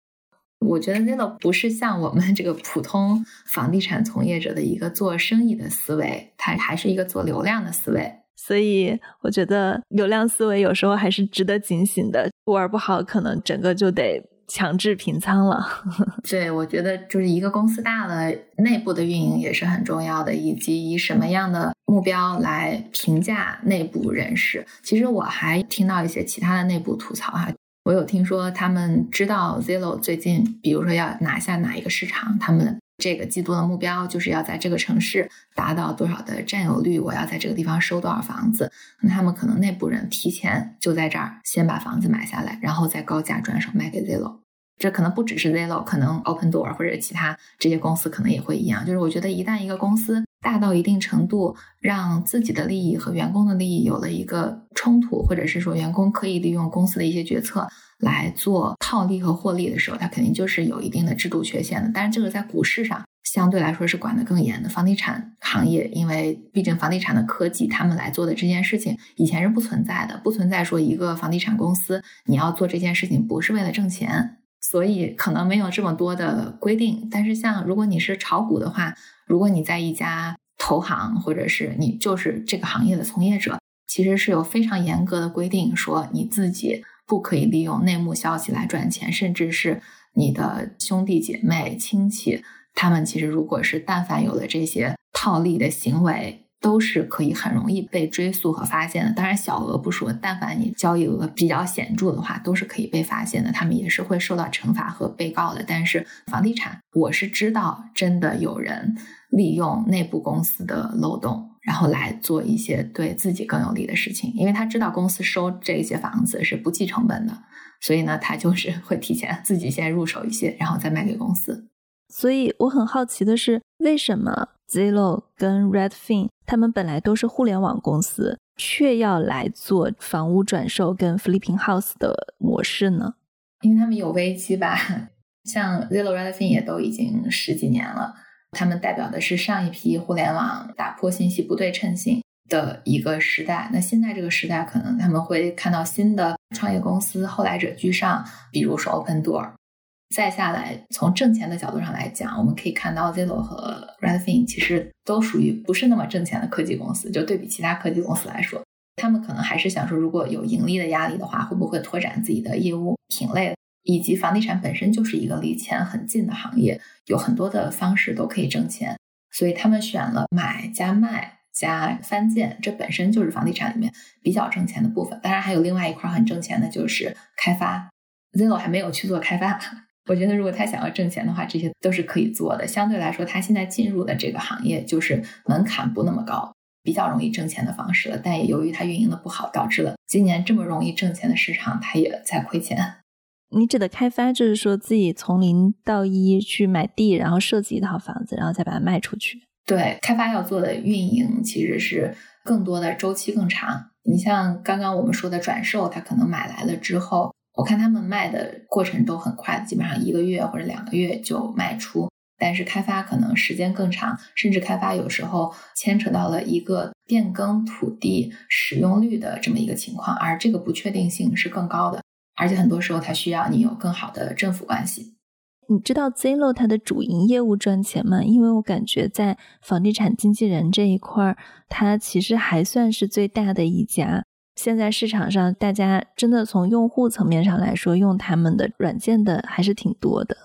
我觉得 Zillow 不是像我们这个普通房地产从业者的一个做生意的思维，它还是一个做流量的思维。所以我觉得流量思维有时候还是值得警醒的，玩不好可能整个就得强制平仓了。对，我觉得就是一个公司大了，内部的运营也是很重要的，以及以什么样的目标来评价内部人士。其实我还听到一些其他的内部吐槽哈，我有听说他们知道 Zillow 最近，比如说要拿下哪一个市场，他们。这个季度的目标就是要在这个城市达到多少的占有率，我要在这个地方收多少房子。那他们可能内部人提前就在这儿先把房子买下来，然后再高价转手卖给 Zillow。这可能不只是 Zillow，可能 Open Door 或者其他这些公司可能也会一样。就是我觉得一旦一个公司大到一定程度，让自己的利益和员工的利益有了一个冲突，或者是说员工可以利用公司的一些决策。来做套利和获利的时候，它肯定就是有一定的制度缺陷的。但是这个在股市上相对来说是管得更严的。房地产行业，因为毕竟房地产的科技，他们来做的这件事情以前是不存在的，不存在说一个房地产公司你要做这件事情不是为了挣钱，所以可能没有这么多的规定。但是像如果你是炒股的话，如果你在一家投行，或者是你就是这个行业的从业者，其实是有非常严格的规定，说你自己。不可以利用内幕消息来赚钱，甚至是你的兄弟姐妹、亲戚，他们其实如果是但凡有了这些套利的行为，都是可以很容易被追溯和发现的。当然，小额不说，但凡你交易额比较显著的话，都是可以被发现的，他们也是会受到惩罚和被告的。但是房地产，我是知道真的有人利用内部公司的漏洞。然后来做一些对自己更有利的事情，因为他知道公司收这些房子是不计成本的，所以呢，他就是会提前自己先入手一些，然后再卖给公司。所以我很好奇的是，为什么 Zillow 跟 Redfin 他们本来都是互联网公司，却要来做房屋转售跟 Flipping House 的模式呢？因为他们有危机吧，像 Zillow、Redfin 也都已经十几年了。他们代表的是上一批互联网打破信息不对称性的一个时代。那现在这个时代，可能他们会看到新的创业公司后来者居上，比如说 Open Door。再下来，从挣钱的角度上来讲，我们可以看到 Zillow 和 Redfin 其实都属于不是那么挣钱的科技公司。就对比其他科技公司来说，他们可能还是想说，如果有盈利的压力的话，会不会拓展自己的业务品类？以及房地产本身就是一个离钱很近的行业，有很多的方式都可以挣钱，所以他们选了买加卖加翻建，这本身就是房地产里面比较挣钱的部分。当然，还有另外一块很挣钱的，就是开发。Zillow 还没有去做开发，我觉得如果他想要挣钱的话，这些都是可以做的。相对来说，他现在进入的这个行业就是门槛不那么高，比较容易挣钱的方式了。但也由于他运营的不好，导致了今年这么容易挣钱的市场，他也在亏钱。你指的开发就是说自己从零到一去买地，然后设计一套房子，然后再把它卖出去。对，开发要做的运营其实是更多的周期更长。你像刚刚我们说的转售，他可能买来了之后，我看他们卖的过程都很快，基本上一个月或者两个月就卖出。但是开发可能时间更长，甚至开发有时候牵扯到了一个变更土地使用率的这么一个情况，而这个不确定性是更高的。而且很多时候，它需要你有更好的政府关系。你知道 Zillow 它的主营业务赚钱吗？因为我感觉在房地产经纪人这一块儿，它其实还算是最大的一家。现在市场上，大家真的从用户层面上来说，用他们的软件的还是挺多的。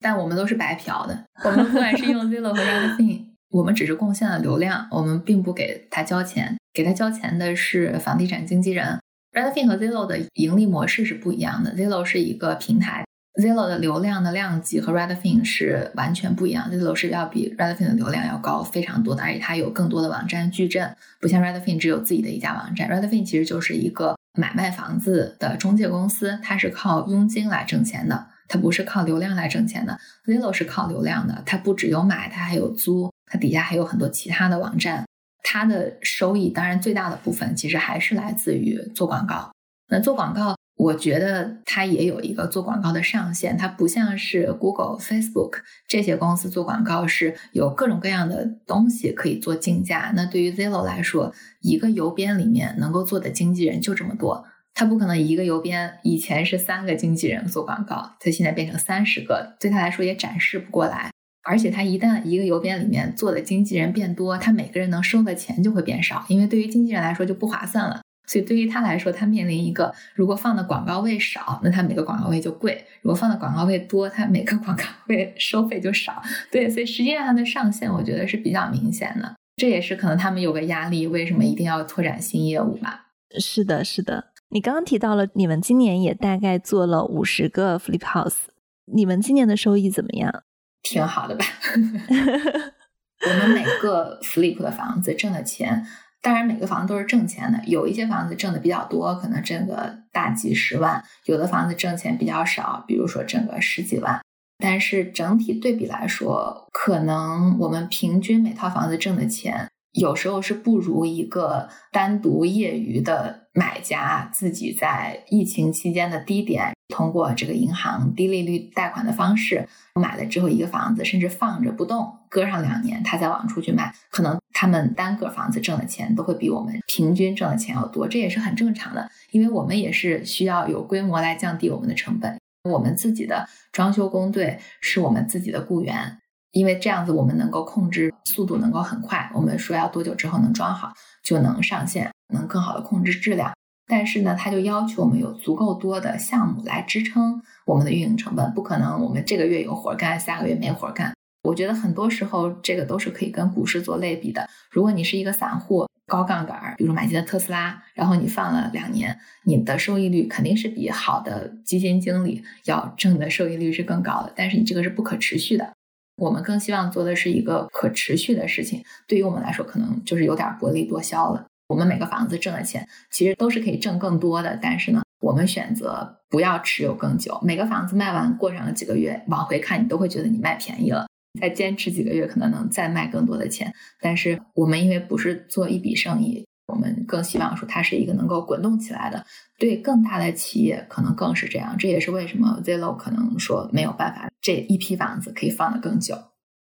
但我们都是白嫖的。我们不管是用 Zillow 和 Redfin，我们只是贡献了流量，我们并不给他交钱。给他交钱的是房地产经纪人。Redfin 和 Zillow 的盈利模式是不一样的。Zillow 是一个平台，Zillow 的流量的量级和 Redfin 是完全不一样。Zillow 是要比 Redfin 的流量要高非常多的，而且它有更多的网站矩阵，不像 Redfin 只有自己的一家网站。Redfin 其实就是一个买卖房子的中介公司，它是靠佣金来挣钱的，它不是靠流量来挣钱的。Zillow 是靠流量的，它不只有买，它还有租，它底下还有很多其他的网站。它的收益当然最大的部分其实还是来自于做广告。那做广告，我觉得它也有一个做广告的上限。它不像是 Google、Facebook 这些公司做广告是有各种各样的东西可以做竞价。那对于 Zillow 来说，一个邮编里面能够做的经纪人就这么多，他不可能一个邮编以前是三个经纪人做广告，他现在变成三十个，对他来说也展示不过来。而且他一旦一个邮编里面做的经纪人变多，他每个人能收的钱就会变少，因为对于经纪人来说就不划算了。所以对于他来说，他面临一个，如果放的广告位少，那他每个广告位就贵；如果放的广告位多，他每个广告位收费就少。对，所以实际上它的上限我觉得是比较明显的。这也是可能他们有个压力，为什么一定要拓展新业务吧？是的，是的。你刚刚提到了，你们今年也大概做了五十个 Flip House，你们今年的收益怎么样？挺好的吧？我们每个 flip 的房子挣的钱，当然每个房子都是挣钱的。有一些房子挣的比较多，可能挣个大几十万；有的房子挣钱比较少，比如说挣个十几万。但是整体对比来说，可能我们平均每套房子挣的钱。有时候是不如一个单独业余的买家自己在疫情期间的低点，通过这个银行低利率贷款的方式买了之后一个房子，甚至放着不动，搁上两年，他再往出去卖，可能他们单个房子挣的钱都会比我们平均挣的钱要多，这也是很正常的，因为我们也是需要有规模来降低我们的成本，我们自己的装修工队是我们自己的雇员。因为这样子，我们能够控制速度，能够很快。我们说要多久之后能装好，就能上线，能更好的控制质量。但是呢，它就要求我们有足够多的项目来支撑我们的运营成本，不可能我们这个月有活干，下个月没活干。我觉得很多时候这个都是可以跟股市做类比的。如果你是一个散户，高杠杆，比如买进了特斯拉，然后你放了两年，你的收益率肯定是比好的基金经理要挣的收益率是更高的。但是你这个是不可持续的。我们更希望做的是一个可持续的事情。对于我们来说，可能就是有点薄利多销了。我们每个房子挣的钱，其实都是可以挣更多的。但是呢，我们选择不要持有更久。每个房子卖完，过上了几个月，往回看，你都会觉得你卖便宜了。再坚持几个月，可能能再卖更多的钱。但是我们因为不是做一笔生意。我们更希望说它是一个能够滚动起来的，对更大的企业可能更是这样。这也是为什么 Zillow 可能说没有办法这一批房子可以放得更久。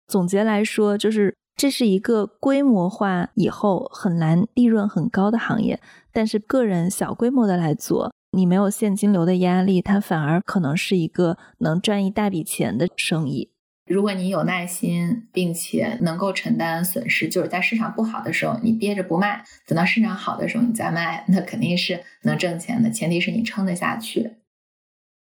总结来说，就是这是一个规模化以后很难利润很高的行业，但是个人小规模的来做，你没有现金流的压力，它反而可能是一个能赚一大笔钱的生意。如果你有耐心，并且能够承担损失，就是在市场不好的时候你憋着不卖，等到市场好的时候你再卖，那肯定是能挣钱的。前提是你撑得下去。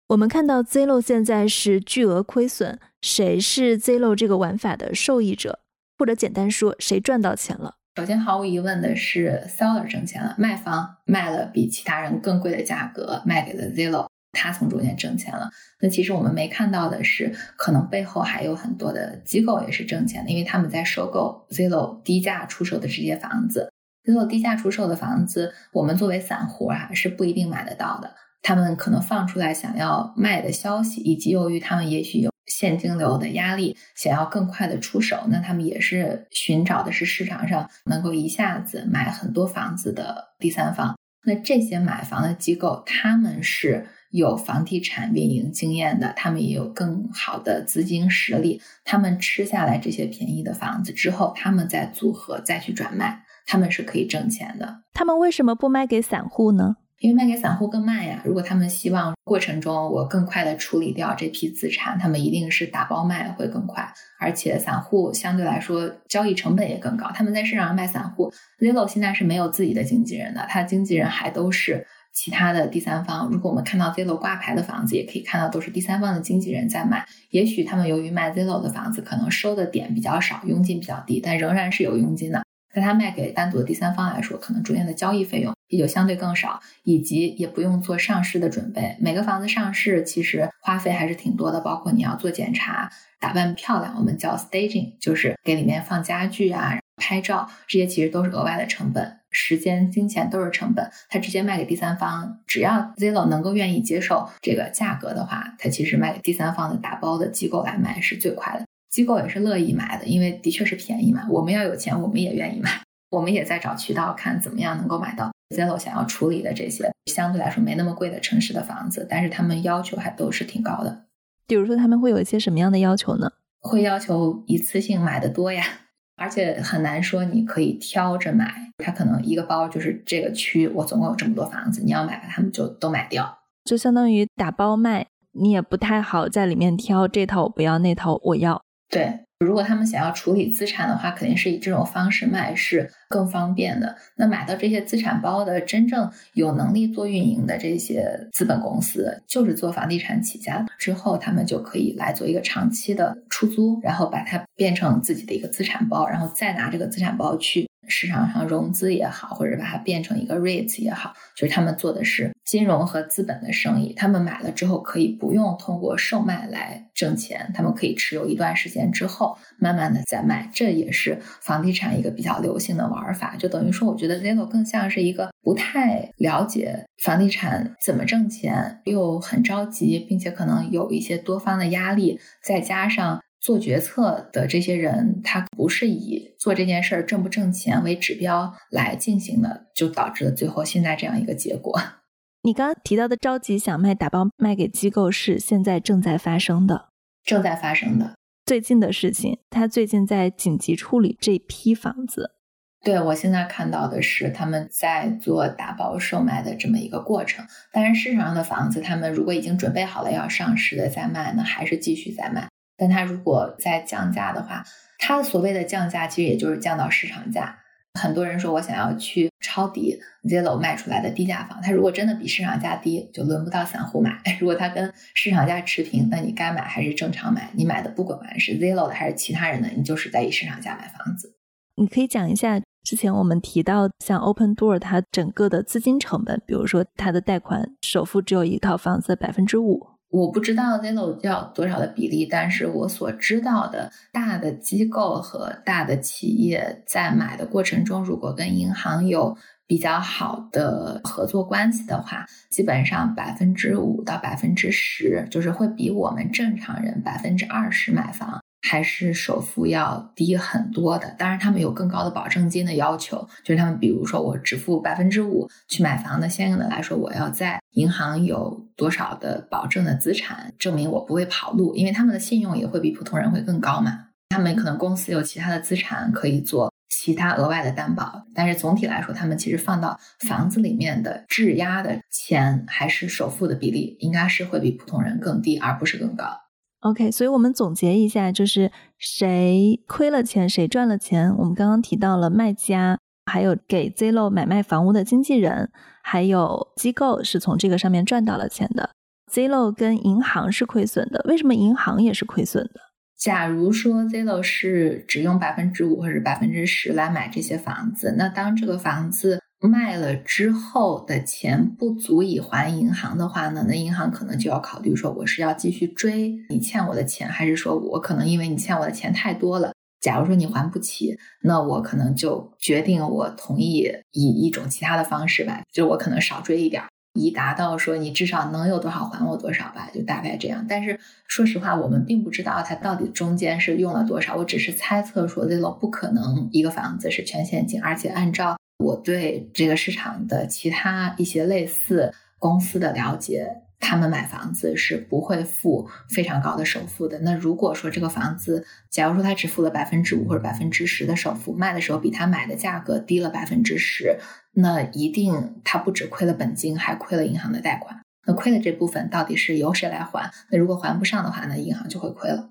我们看到 Zillow 现在是巨额亏损，谁是 Zillow 这个玩法的受益者？或者简单说，谁赚到钱了？首先，毫无疑问的是 Seller 挣钱了，卖方卖了比其他人更贵的价格卖给了 Zillow。他从中间挣钱了，那其实我们没看到的是，可能背后还有很多的机构也是挣钱的，因为他们在收购 Zillow 低价出售的这些房子。Zillow 低价出售的房子，我们作为散户啊是不一定买得到的。他们可能放出来想要卖的消息，以及由于他们也许有现金流的压力，想要更快的出手，那他们也是寻找的是市场上能够一下子买很多房子的第三方。那这些买房的机构，他们是。有房地产运营经验的，他们也有更好的资金实力。他们吃下来这些便宜的房子之后，他们再组合再去转卖，他们是可以挣钱的。他们为什么不卖给散户呢？因为卖给散户更慢呀。如果他们希望过程中我更快的处理掉这批资产，他们一定是打包卖会更快。而且散户相对来说交易成本也更高。他们在市场上卖散户，Zillow 现在是没有自己的经纪人的，他的经纪人还都是。其他的第三方，如果我们看到 Zillow 挂牌的房子，也可以看到都是第三方的经纪人在卖。也许他们由于卖 Zillow 的房子，可能收的点比较少，佣金比较低，但仍然是有佣金的。但他卖给单独的第三方来说，可能中间的交易费用也就相对更少，以及也不用做上市的准备。每个房子上市其实花费还是挺多的，包括你要做检查、打扮漂亮，我们叫 staging，就是给里面放家具啊。拍照这些其实都是额外的成本，时间、金钱都是成本。他直接卖给第三方，只要 Zillow 能够愿意接受这个价格的话，他其实卖给第三方的打包的机构来卖是最快的。机构也是乐意买的，因为的确是便宜嘛。我们要有钱，我们也愿意买。我们也在找渠道，看怎么样能够买到 Zillow 想要处理的这些相对来说没那么贵的城市的房子，但是他们要求还都是挺高的。比如说，他们会有一些什么样的要求呢？会要求一次性买的多呀。而且很难说你可以挑着买，他可能一个包就是这个区，我总共有这么多房子，你要买，他们就都买掉，就相当于打包卖，你也不太好在里面挑这套我不要，那套我要。对。如果他们想要处理资产的话，肯定是以这种方式卖是更方便的。那买到这些资产包的真正有能力做运营的这些资本公司，就是做房地产起家之后，他们就可以来做一个长期的出租，然后把它变成自己的一个资产包，然后再拿这个资产包去。市场上融资也好，或者把它变成一个 REITs 也好，就是他们做的是金融和资本的生意。他们买了之后可以不用通过售卖来挣钱，他们可以持有一段时间之后，慢慢的再卖。这也是房地产一个比较流行的玩法。就等于说，我觉得 Zillow 更像是一个不太了解房地产怎么挣钱，又很着急，并且可能有一些多方的压力，再加上。做决策的这些人，他不是以做这件事儿挣不挣钱为指标来进行的，就导致了最后现在这样一个结果。你刚刚提到的着急想卖打包卖给机构，是现在正在发生的，正在发生的最近的事情。他最近在紧急处理这批房子。对我现在看到的是他们在做打包售卖的这么一个过程。但是，市场上的房子，他们如果已经准备好了要上市的再卖呢，还是继续在卖。但他如果再降价的话，他所谓的降价其实也就是降到市场价。很多人说我想要去抄底 Zillow 卖出来的低价房，他如果真的比市场价低，就轮不到散户买。如果他跟市场价持平，那你该买还是正常买。你买的不管是 Zillow 的还是其他人的，你就是在以市场价买房子。你可以讲一下之前我们提到像 Open Door 它整个的资金成本，比如说它的贷款首付只有一套房子的百分之五。我不知道 Zillow 要多少的比例，但是我所知道的大的机构和大的企业在买的过程中，如果跟银行有比较好的合作关系的话，基本上百分之五到百分之十，就是会比我们正常人百分之二十买房。还是首付要低很多的，当然他们有更高的保证金的要求，就是他们比如说我只付百分之五去买房，那相应的来说，我要在银行有多少的保证的资产，证明我不会跑路，因为他们的信用也会比普通人会更高嘛。他们可能公司有其他的资产可以做其他额外的担保，但是总体来说，他们其实放到房子里面的质押的钱还是首付的比例，应该是会比普通人更低，而不是更高。OK，所以我们总结一下，就是谁亏了钱，谁赚了钱。我们刚刚提到了卖家，还有给 Zillow 买卖房屋的经纪人，还有机构是从这个上面赚到了钱的。Zillow 跟银行是亏损的，为什么银行也是亏损的？假如说 Zillow 是只用百分之五或者百分之十来买这些房子，那当这个房子。卖了之后的钱不足以还银行的话呢，那银行可能就要考虑说，我是要继续追你欠我的钱，还是说我可能因为你欠我的钱太多了，假如说你还不起，那我可能就决定我同意以一种其他的方式吧，就我可能少追一点，以达到说你至少能有多少还我多少吧，就大概这样。但是说实话，我们并不知道它到底中间是用了多少，我只是猜测说，Zillow 不可能一个房子是全现金，而且按照。我对这个市场的其他一些类似公司的了解，他们买房子是不会付非常高的首付的。那如果说这个房子，假如说他只付了百分之五或者百分之十的首付，卖的时候比他买的价格低了百分之十，那一定他不止亏了本金，还亏了银行的贷款。那亏的这部分到底是由谁来还？那如果还不上的话，那银行就会亏了。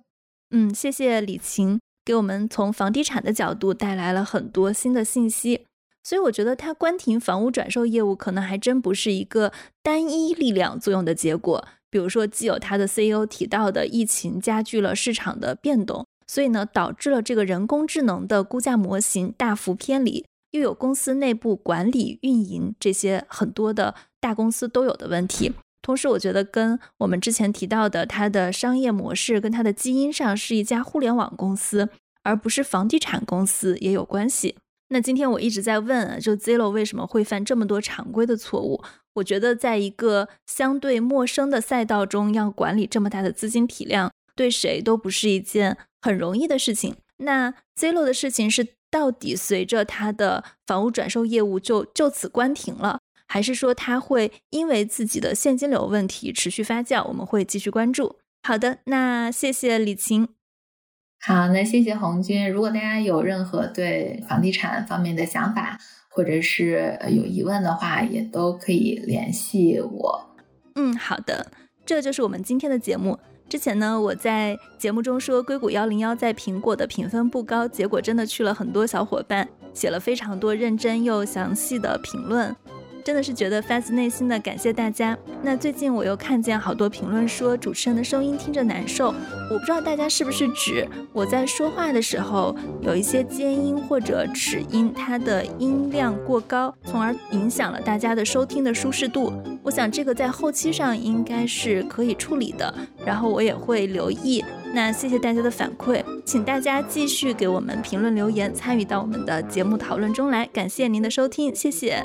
嗯，谢谢李晴给我们从房地产的角度带来了很多新的信息。所以我觉得它关停房屋转售业务，可能还真不是一个单一力量作用的结果。比如说，既有它的 CEO 提到的疫情加剧了市场的变动，所以呢，导致了这个人工智能的估价模型大幅偏离；又有公司内部管理、运营这些很多的大公司都有的问题。同时，我觉得跟我们之前提到的它的商业模式跟它的基因上是一家互联网公司，而不是房地产公司也有关系。那今天我一直在问，就 Zillow 为什么会犯这么多常规的错误？我觉得在一个相对陌生的赛道中，要管理这么大的资金体量，对谁都不是一件很容易的事情。那 Zillow 的事情是到底随着他的房屋转售业务就就此关停了，还是说他会因为自己的现金流问题持续发酵？我们会继续关注。好的，那谢谢李晴。好，那谢谢红军。如果大家有任何对房地产方面的想法，或者是有疑问的话，也都可以联系我。嗯，好的，这就是我们今天的节目。之前呢，我在节目中说硅谷幺零幺在苹果的评分不高，结果真的去了很多小伙伴，写了非常多认真又详细的评论。真的是觉得发自内心的感谢大家。那最近我又看见好多评论说主持人的声音听着难受，我不知道大家是不是指我在说话的时候有一些尖音或者齿音，它的音量过高，从而影响了大家的收听的舒适度。我想这个在后期上应该是可以处理的，然后我也会留意。那谢谢大家的反馈，请大家继续给我们评论留言，参与到我们的节目讨论中来。感谢您的收听，谢谢。